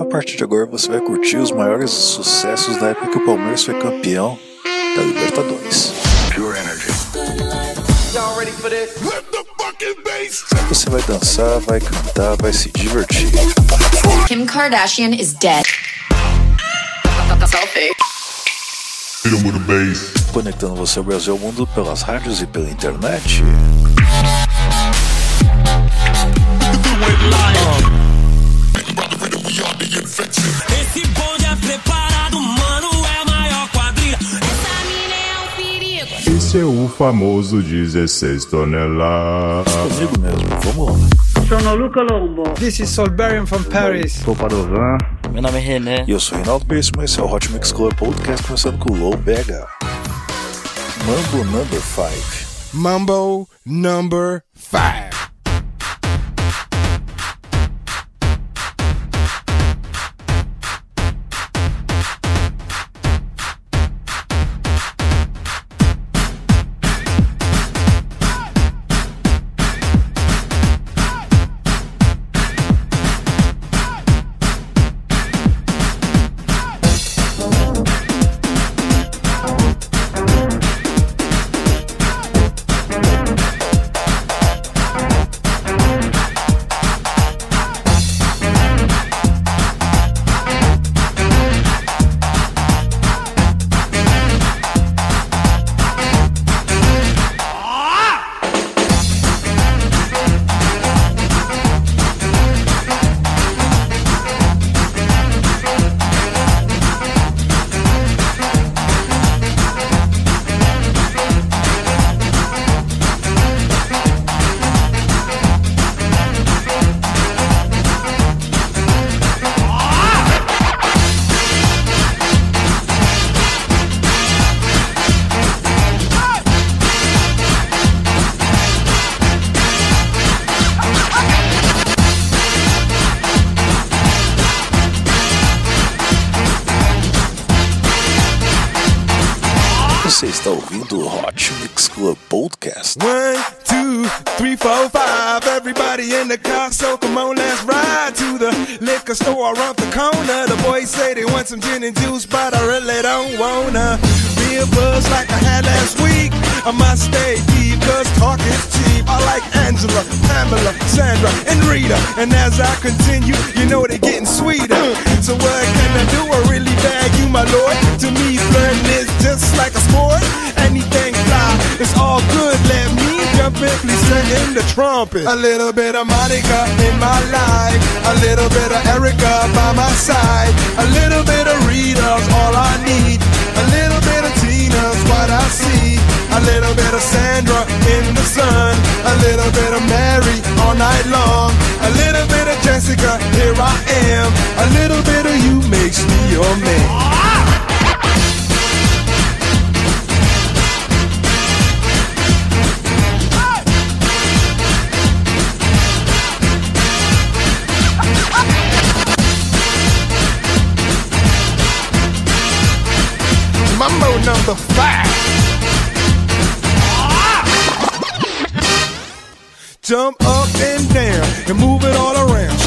A partir de agora você vai curtir os maiores sucessos da época que o Palmeiras foi campeão da Libertadores. Pure energy. Você vai dançar, vai cantar, vai se divertir. Kim Kardashian is dead. Selfie. Conectando você ao Brasil ao mundo pelas rádios e pela internet. Esse bonde é preparado, mano, é maior quadrilha. Essa mina é um perigo. Esse é o famoso 16 toneladas. Comigo mesmo, vamos lá. Sono Luca Lombo. This is Solberian from Paris. Sou Padovan. Meu nome é René. E eu sou Reinaldo Bessman, esse é o Hot Mix Club Podcast, começando com o Low Bega. Mambo Number 5. Mambo Number 5. Some gin and juice, but I really don't wanna be a buzz like I had last week. I must stay deep, cause talk is cheap. I like Angela, Pamela, Sandra, and Rita. And as I continue, you know they're getting sweeter. So what can I do? I really bag you, my lord. To me, flirting is just like a sport. Anything fly, it's all good. Let me jump in, please sing in the trumpet. A little bit of Monica in my life. A little bit of here I am. A little bit of you makes me your man. Mambo number five. Jump up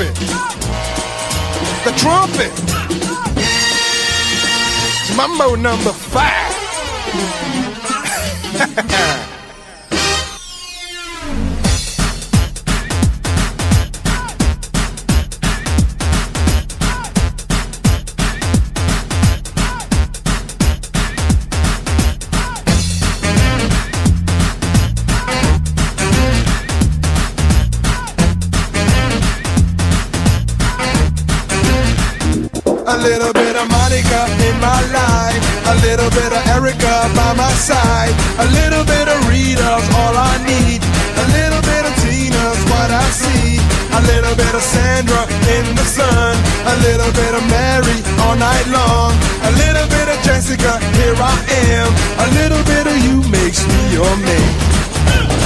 Trumpet. The trumpet. Mambo number five. In the sun. A little bit of Mary all night long. A little bit of Jessica, here I am. A little bit of you makes me your man.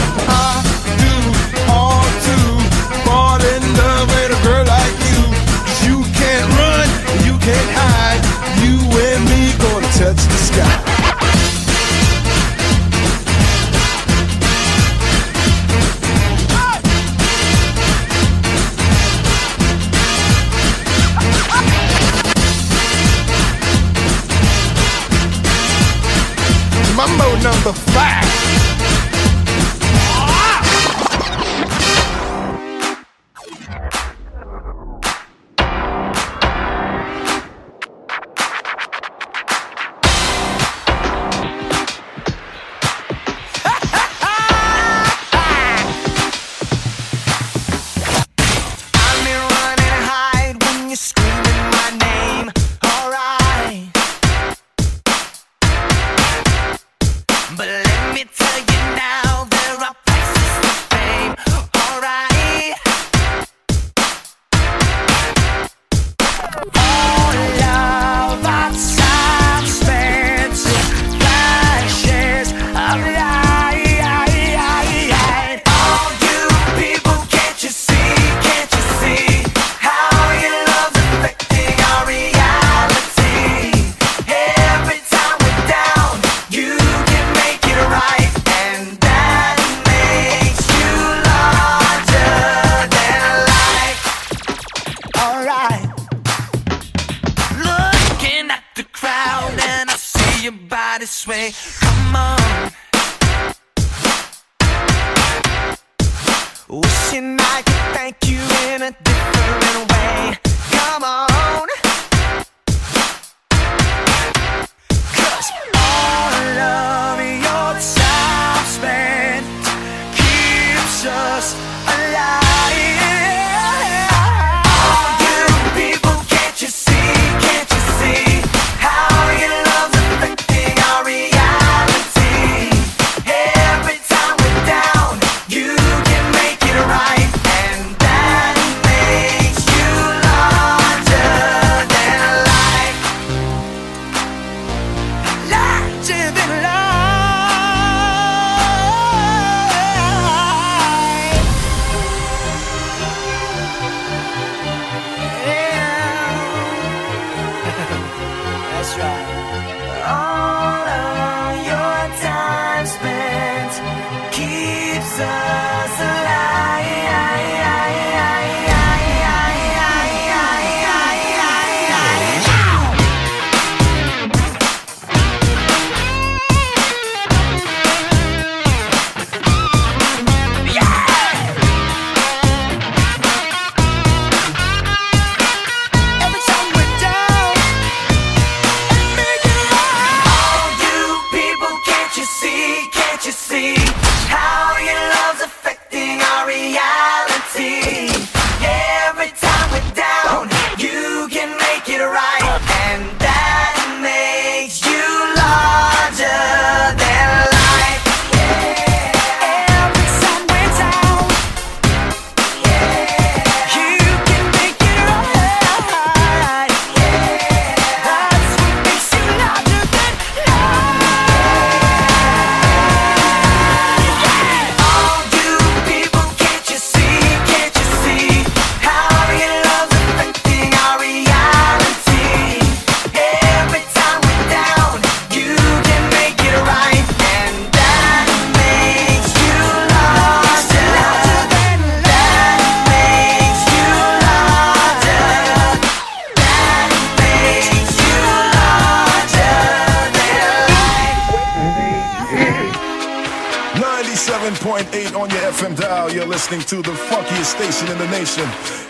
listening to the funkiest station in the nation.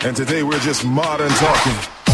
And today we're just modern talking.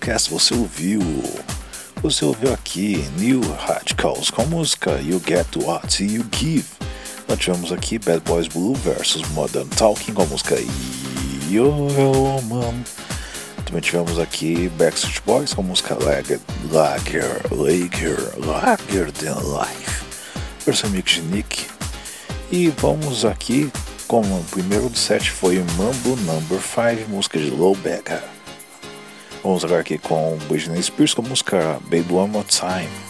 Podcast você ouviu. Você ouviu aqui New Radicals com a música You Get What You Give. Nós tivemos aqui Bad Boys Blue versus Modern Talking com a música Yo Man. Também tivemos aqui Backstreet Boys com a música Lager, Lager, Lager, Lager Than Life. Versão mix de Nick. E vamos aqui com o primeiro do set foi Mambo Number 5, música de Low Becca. Vamos agora aqui com Britney Spears com a música Baby One More Time.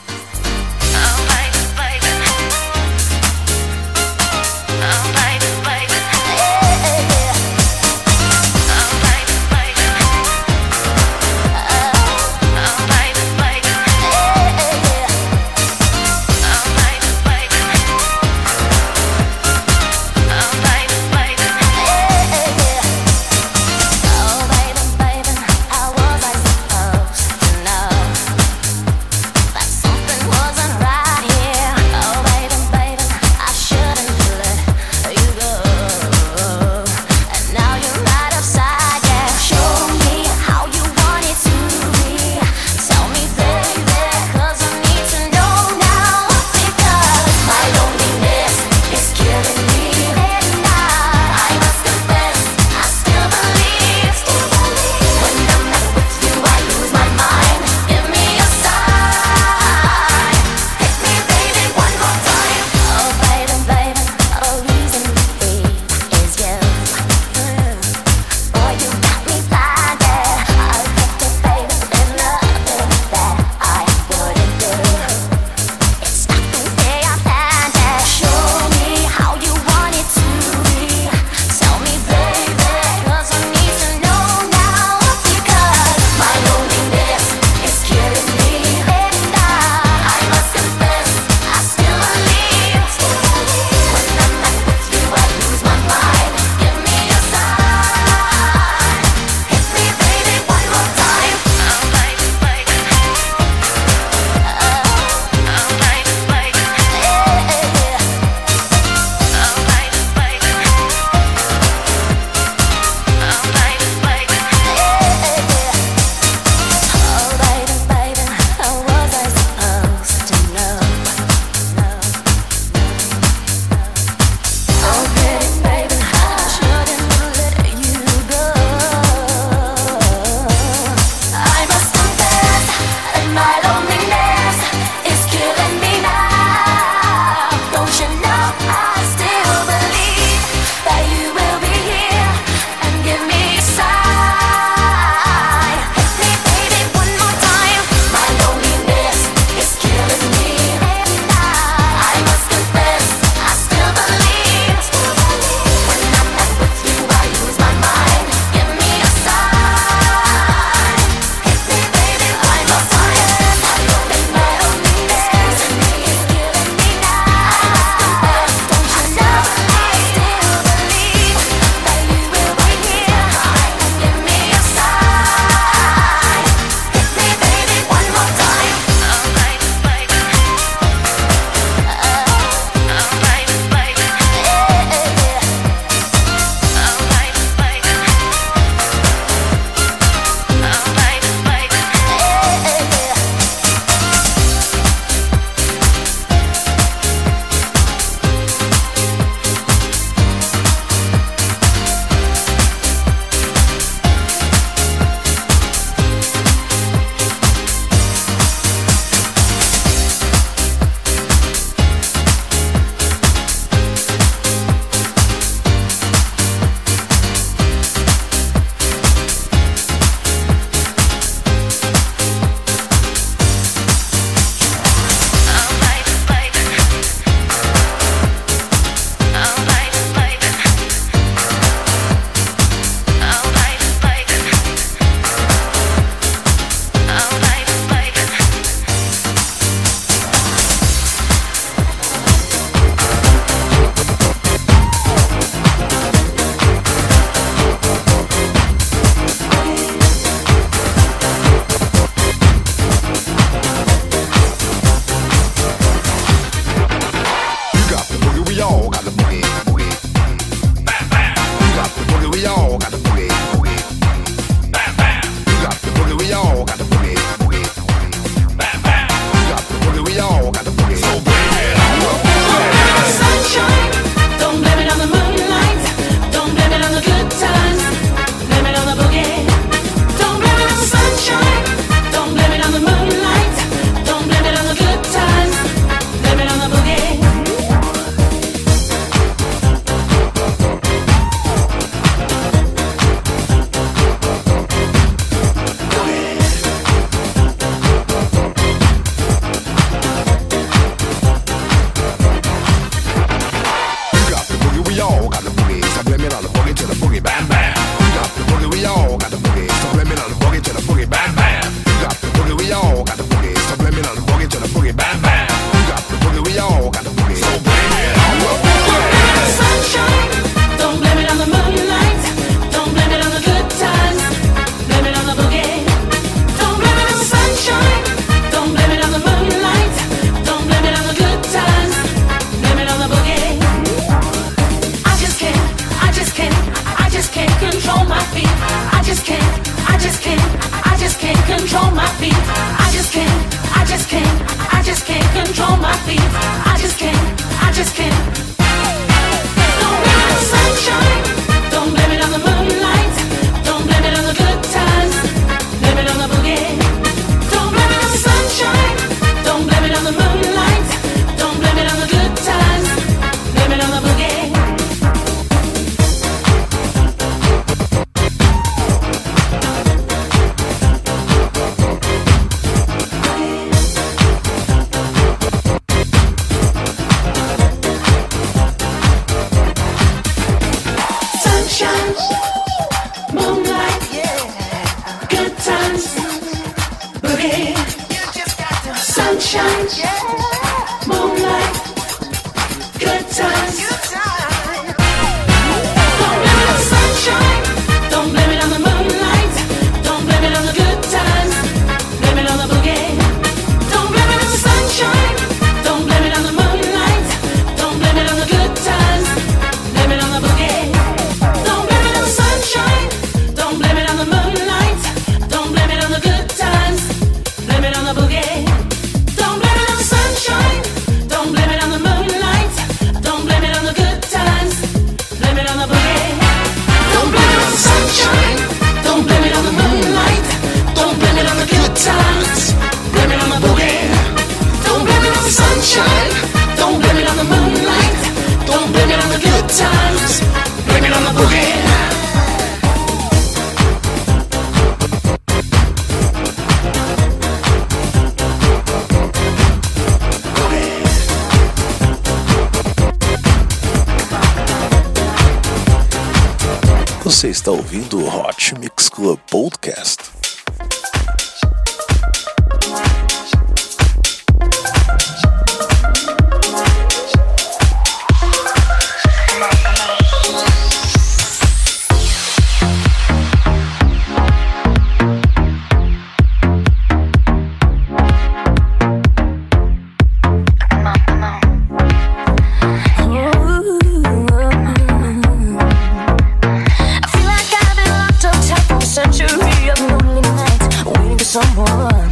Someone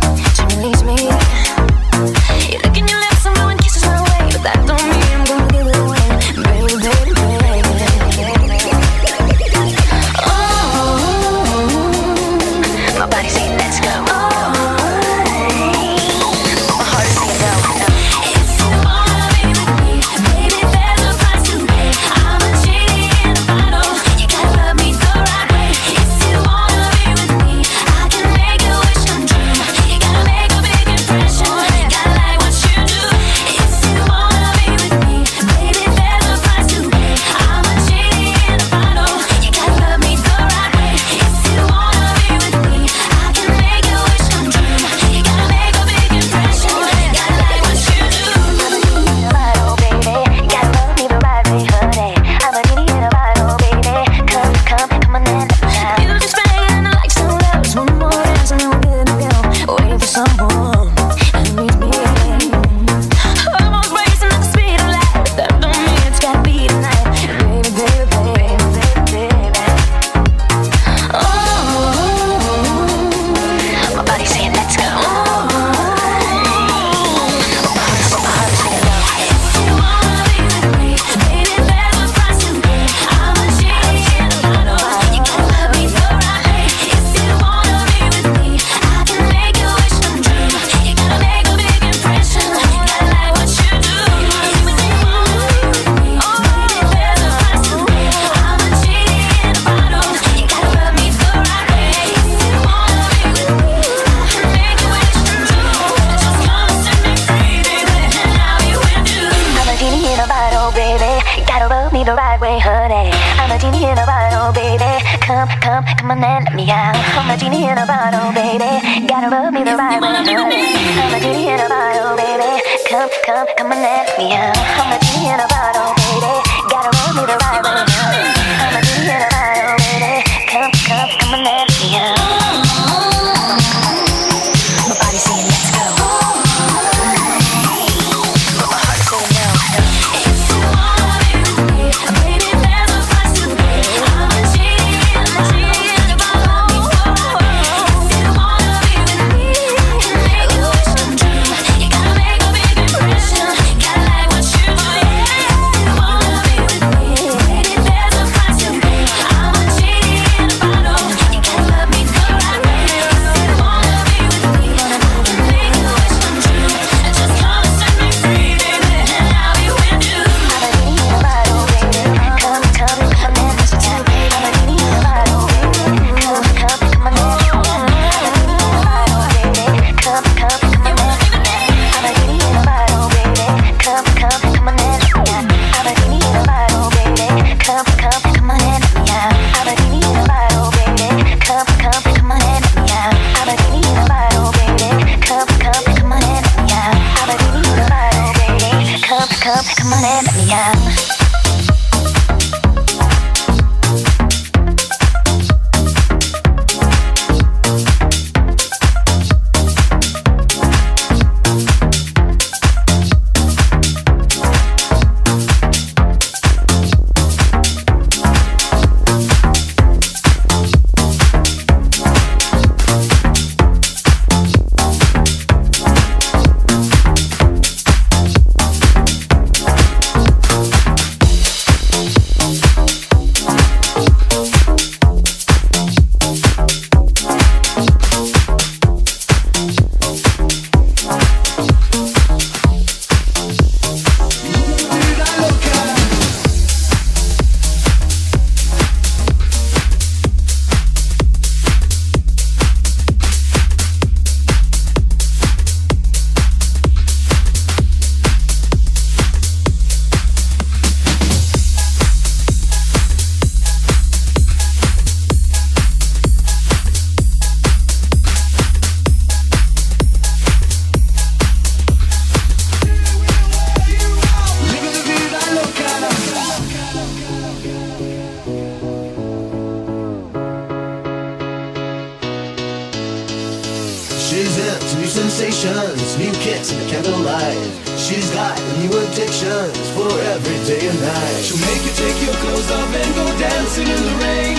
sensations, new sensations, new kicks in the candlelight. She's got new addictions for every day and night. She'll make you take your clothes off and go dancing in the rain.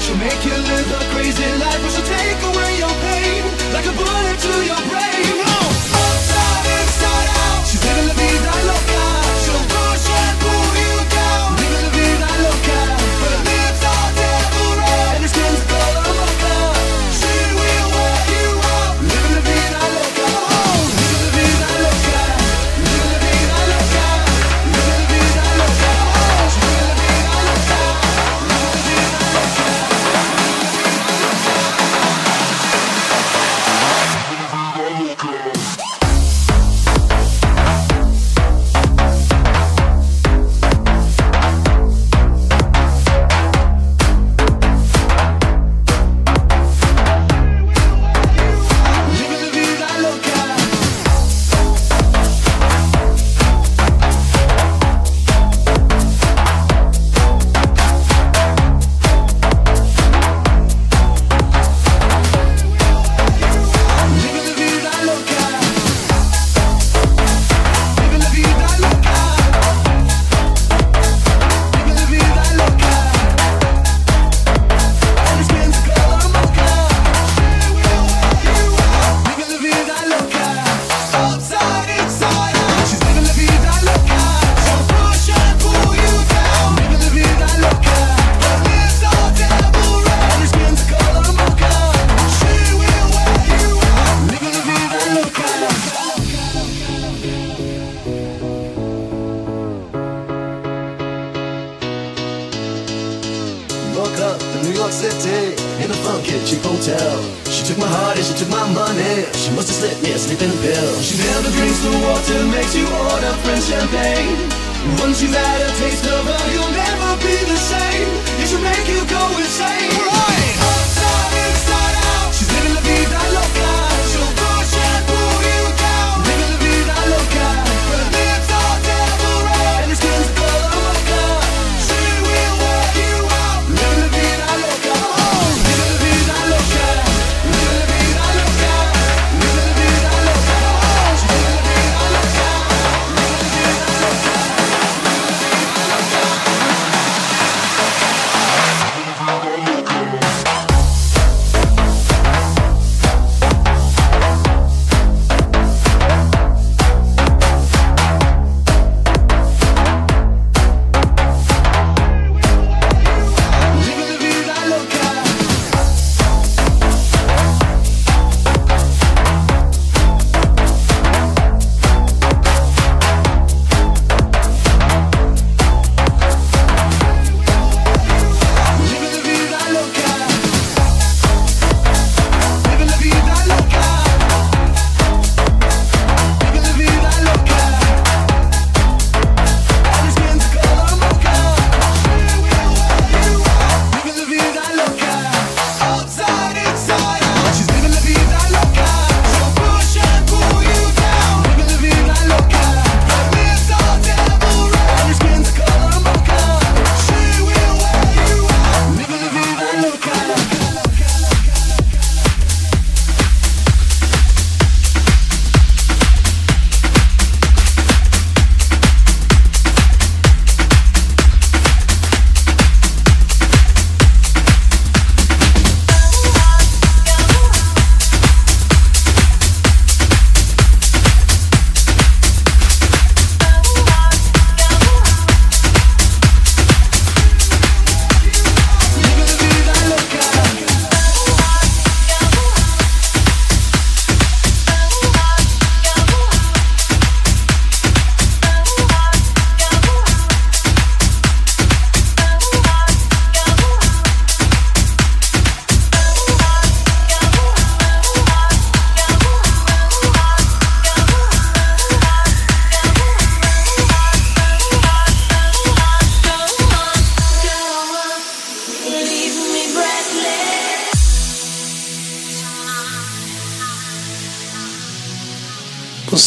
She'll make you live a crazy life, but she'll take away your pain like a bullet to your brain. Oh, upside inside out. She's living the vida.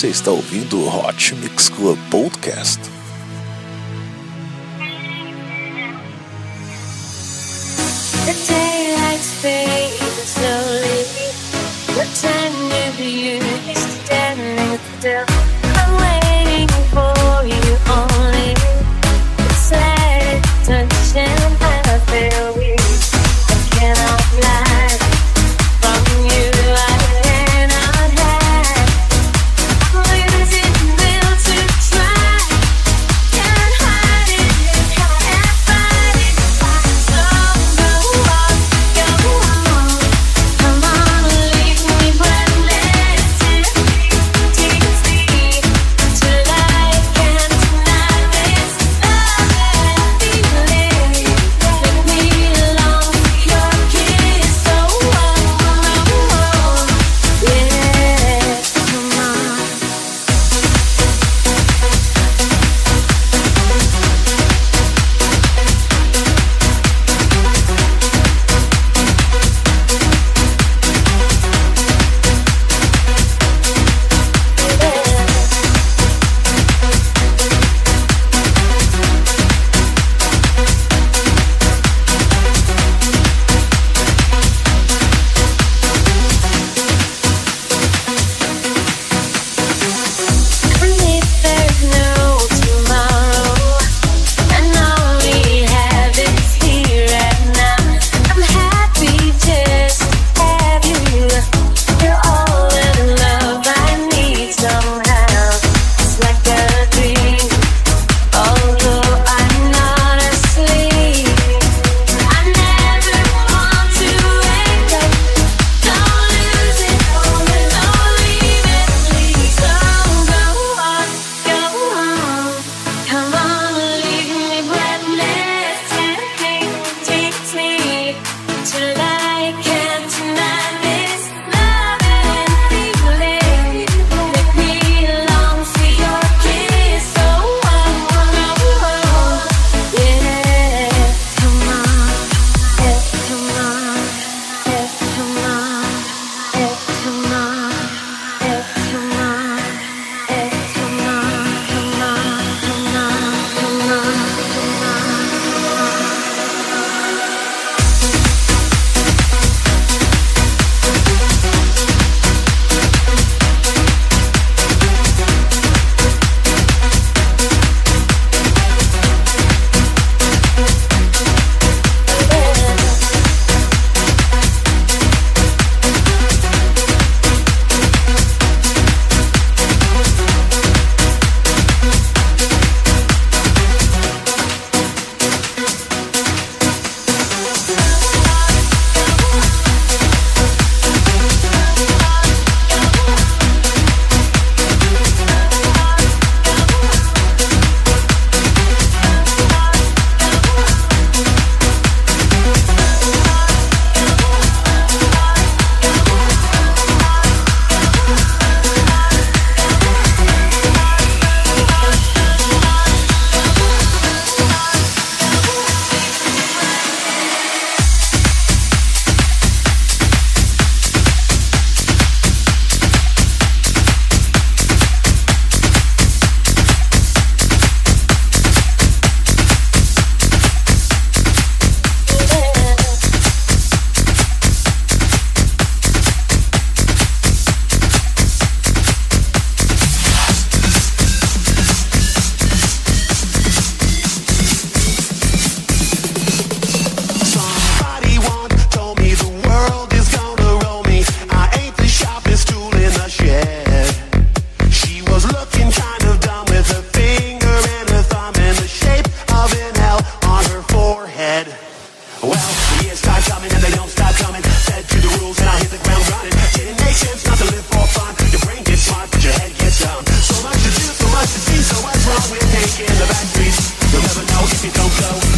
Você está ouvindo o Hot Mix Club Podcast. wrong with taking the back streets. You'll never know if you don't go.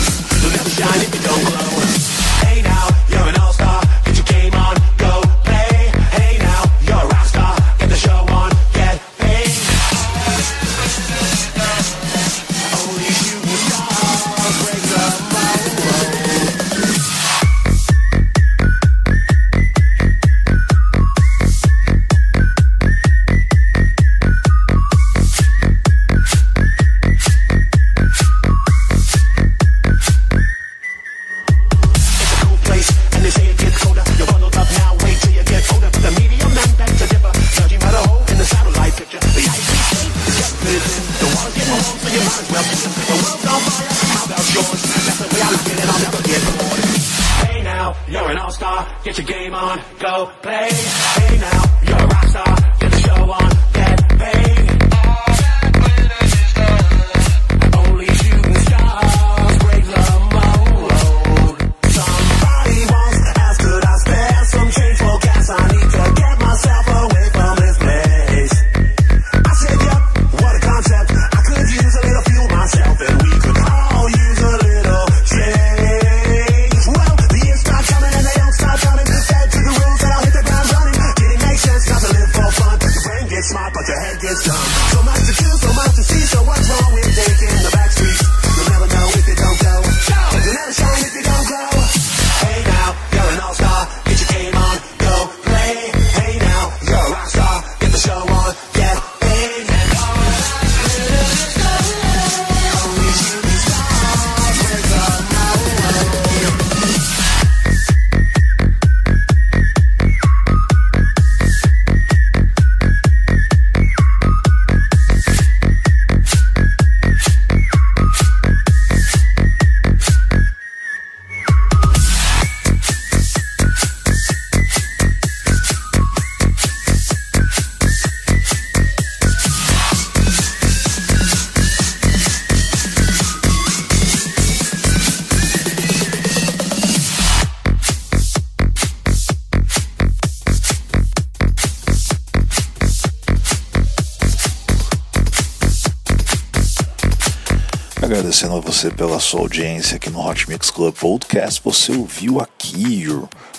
Você pela sua audiência aqui no Hot Mix Club Podcast. Você ouviu aqui,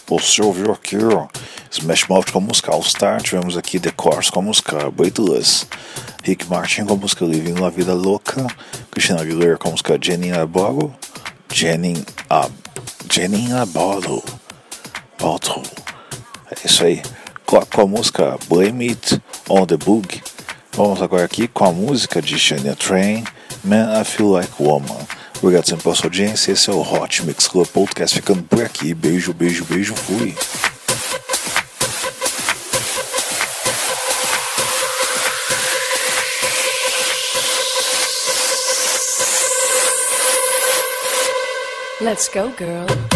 você ouviu aqui, Smash Mouth com a música All Star. Tivemos aqui The Course com a música Weightless. Rick Martin com a música Living La Vida Louca. Christina Aguilera com a música Jenny Abolo. Jenny Ab. Jenny Abolo. Bottle. É isso aí. Com a música Blame It on the Boog. Vamos agora aqui com a música de Shania Train, Man I Feel Like Woman. Obrigado sempre pela sua audiência. Esse é o Hot Mix Club Podcast ficando por aqui. Beijo, beijo, beijo. Fui. Let's go, girl.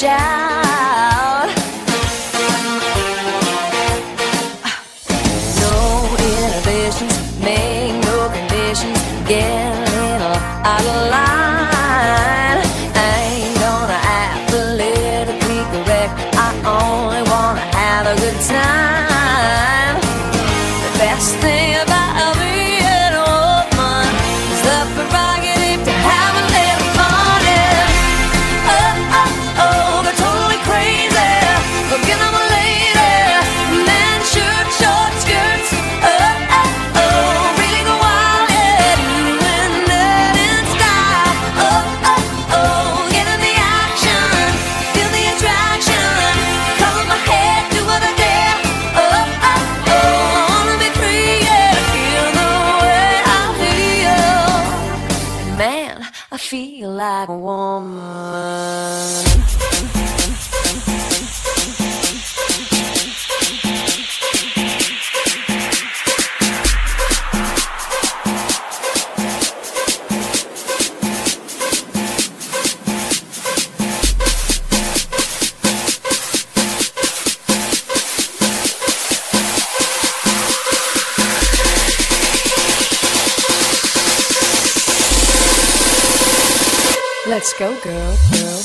deixar. Let's go, girl. Girl,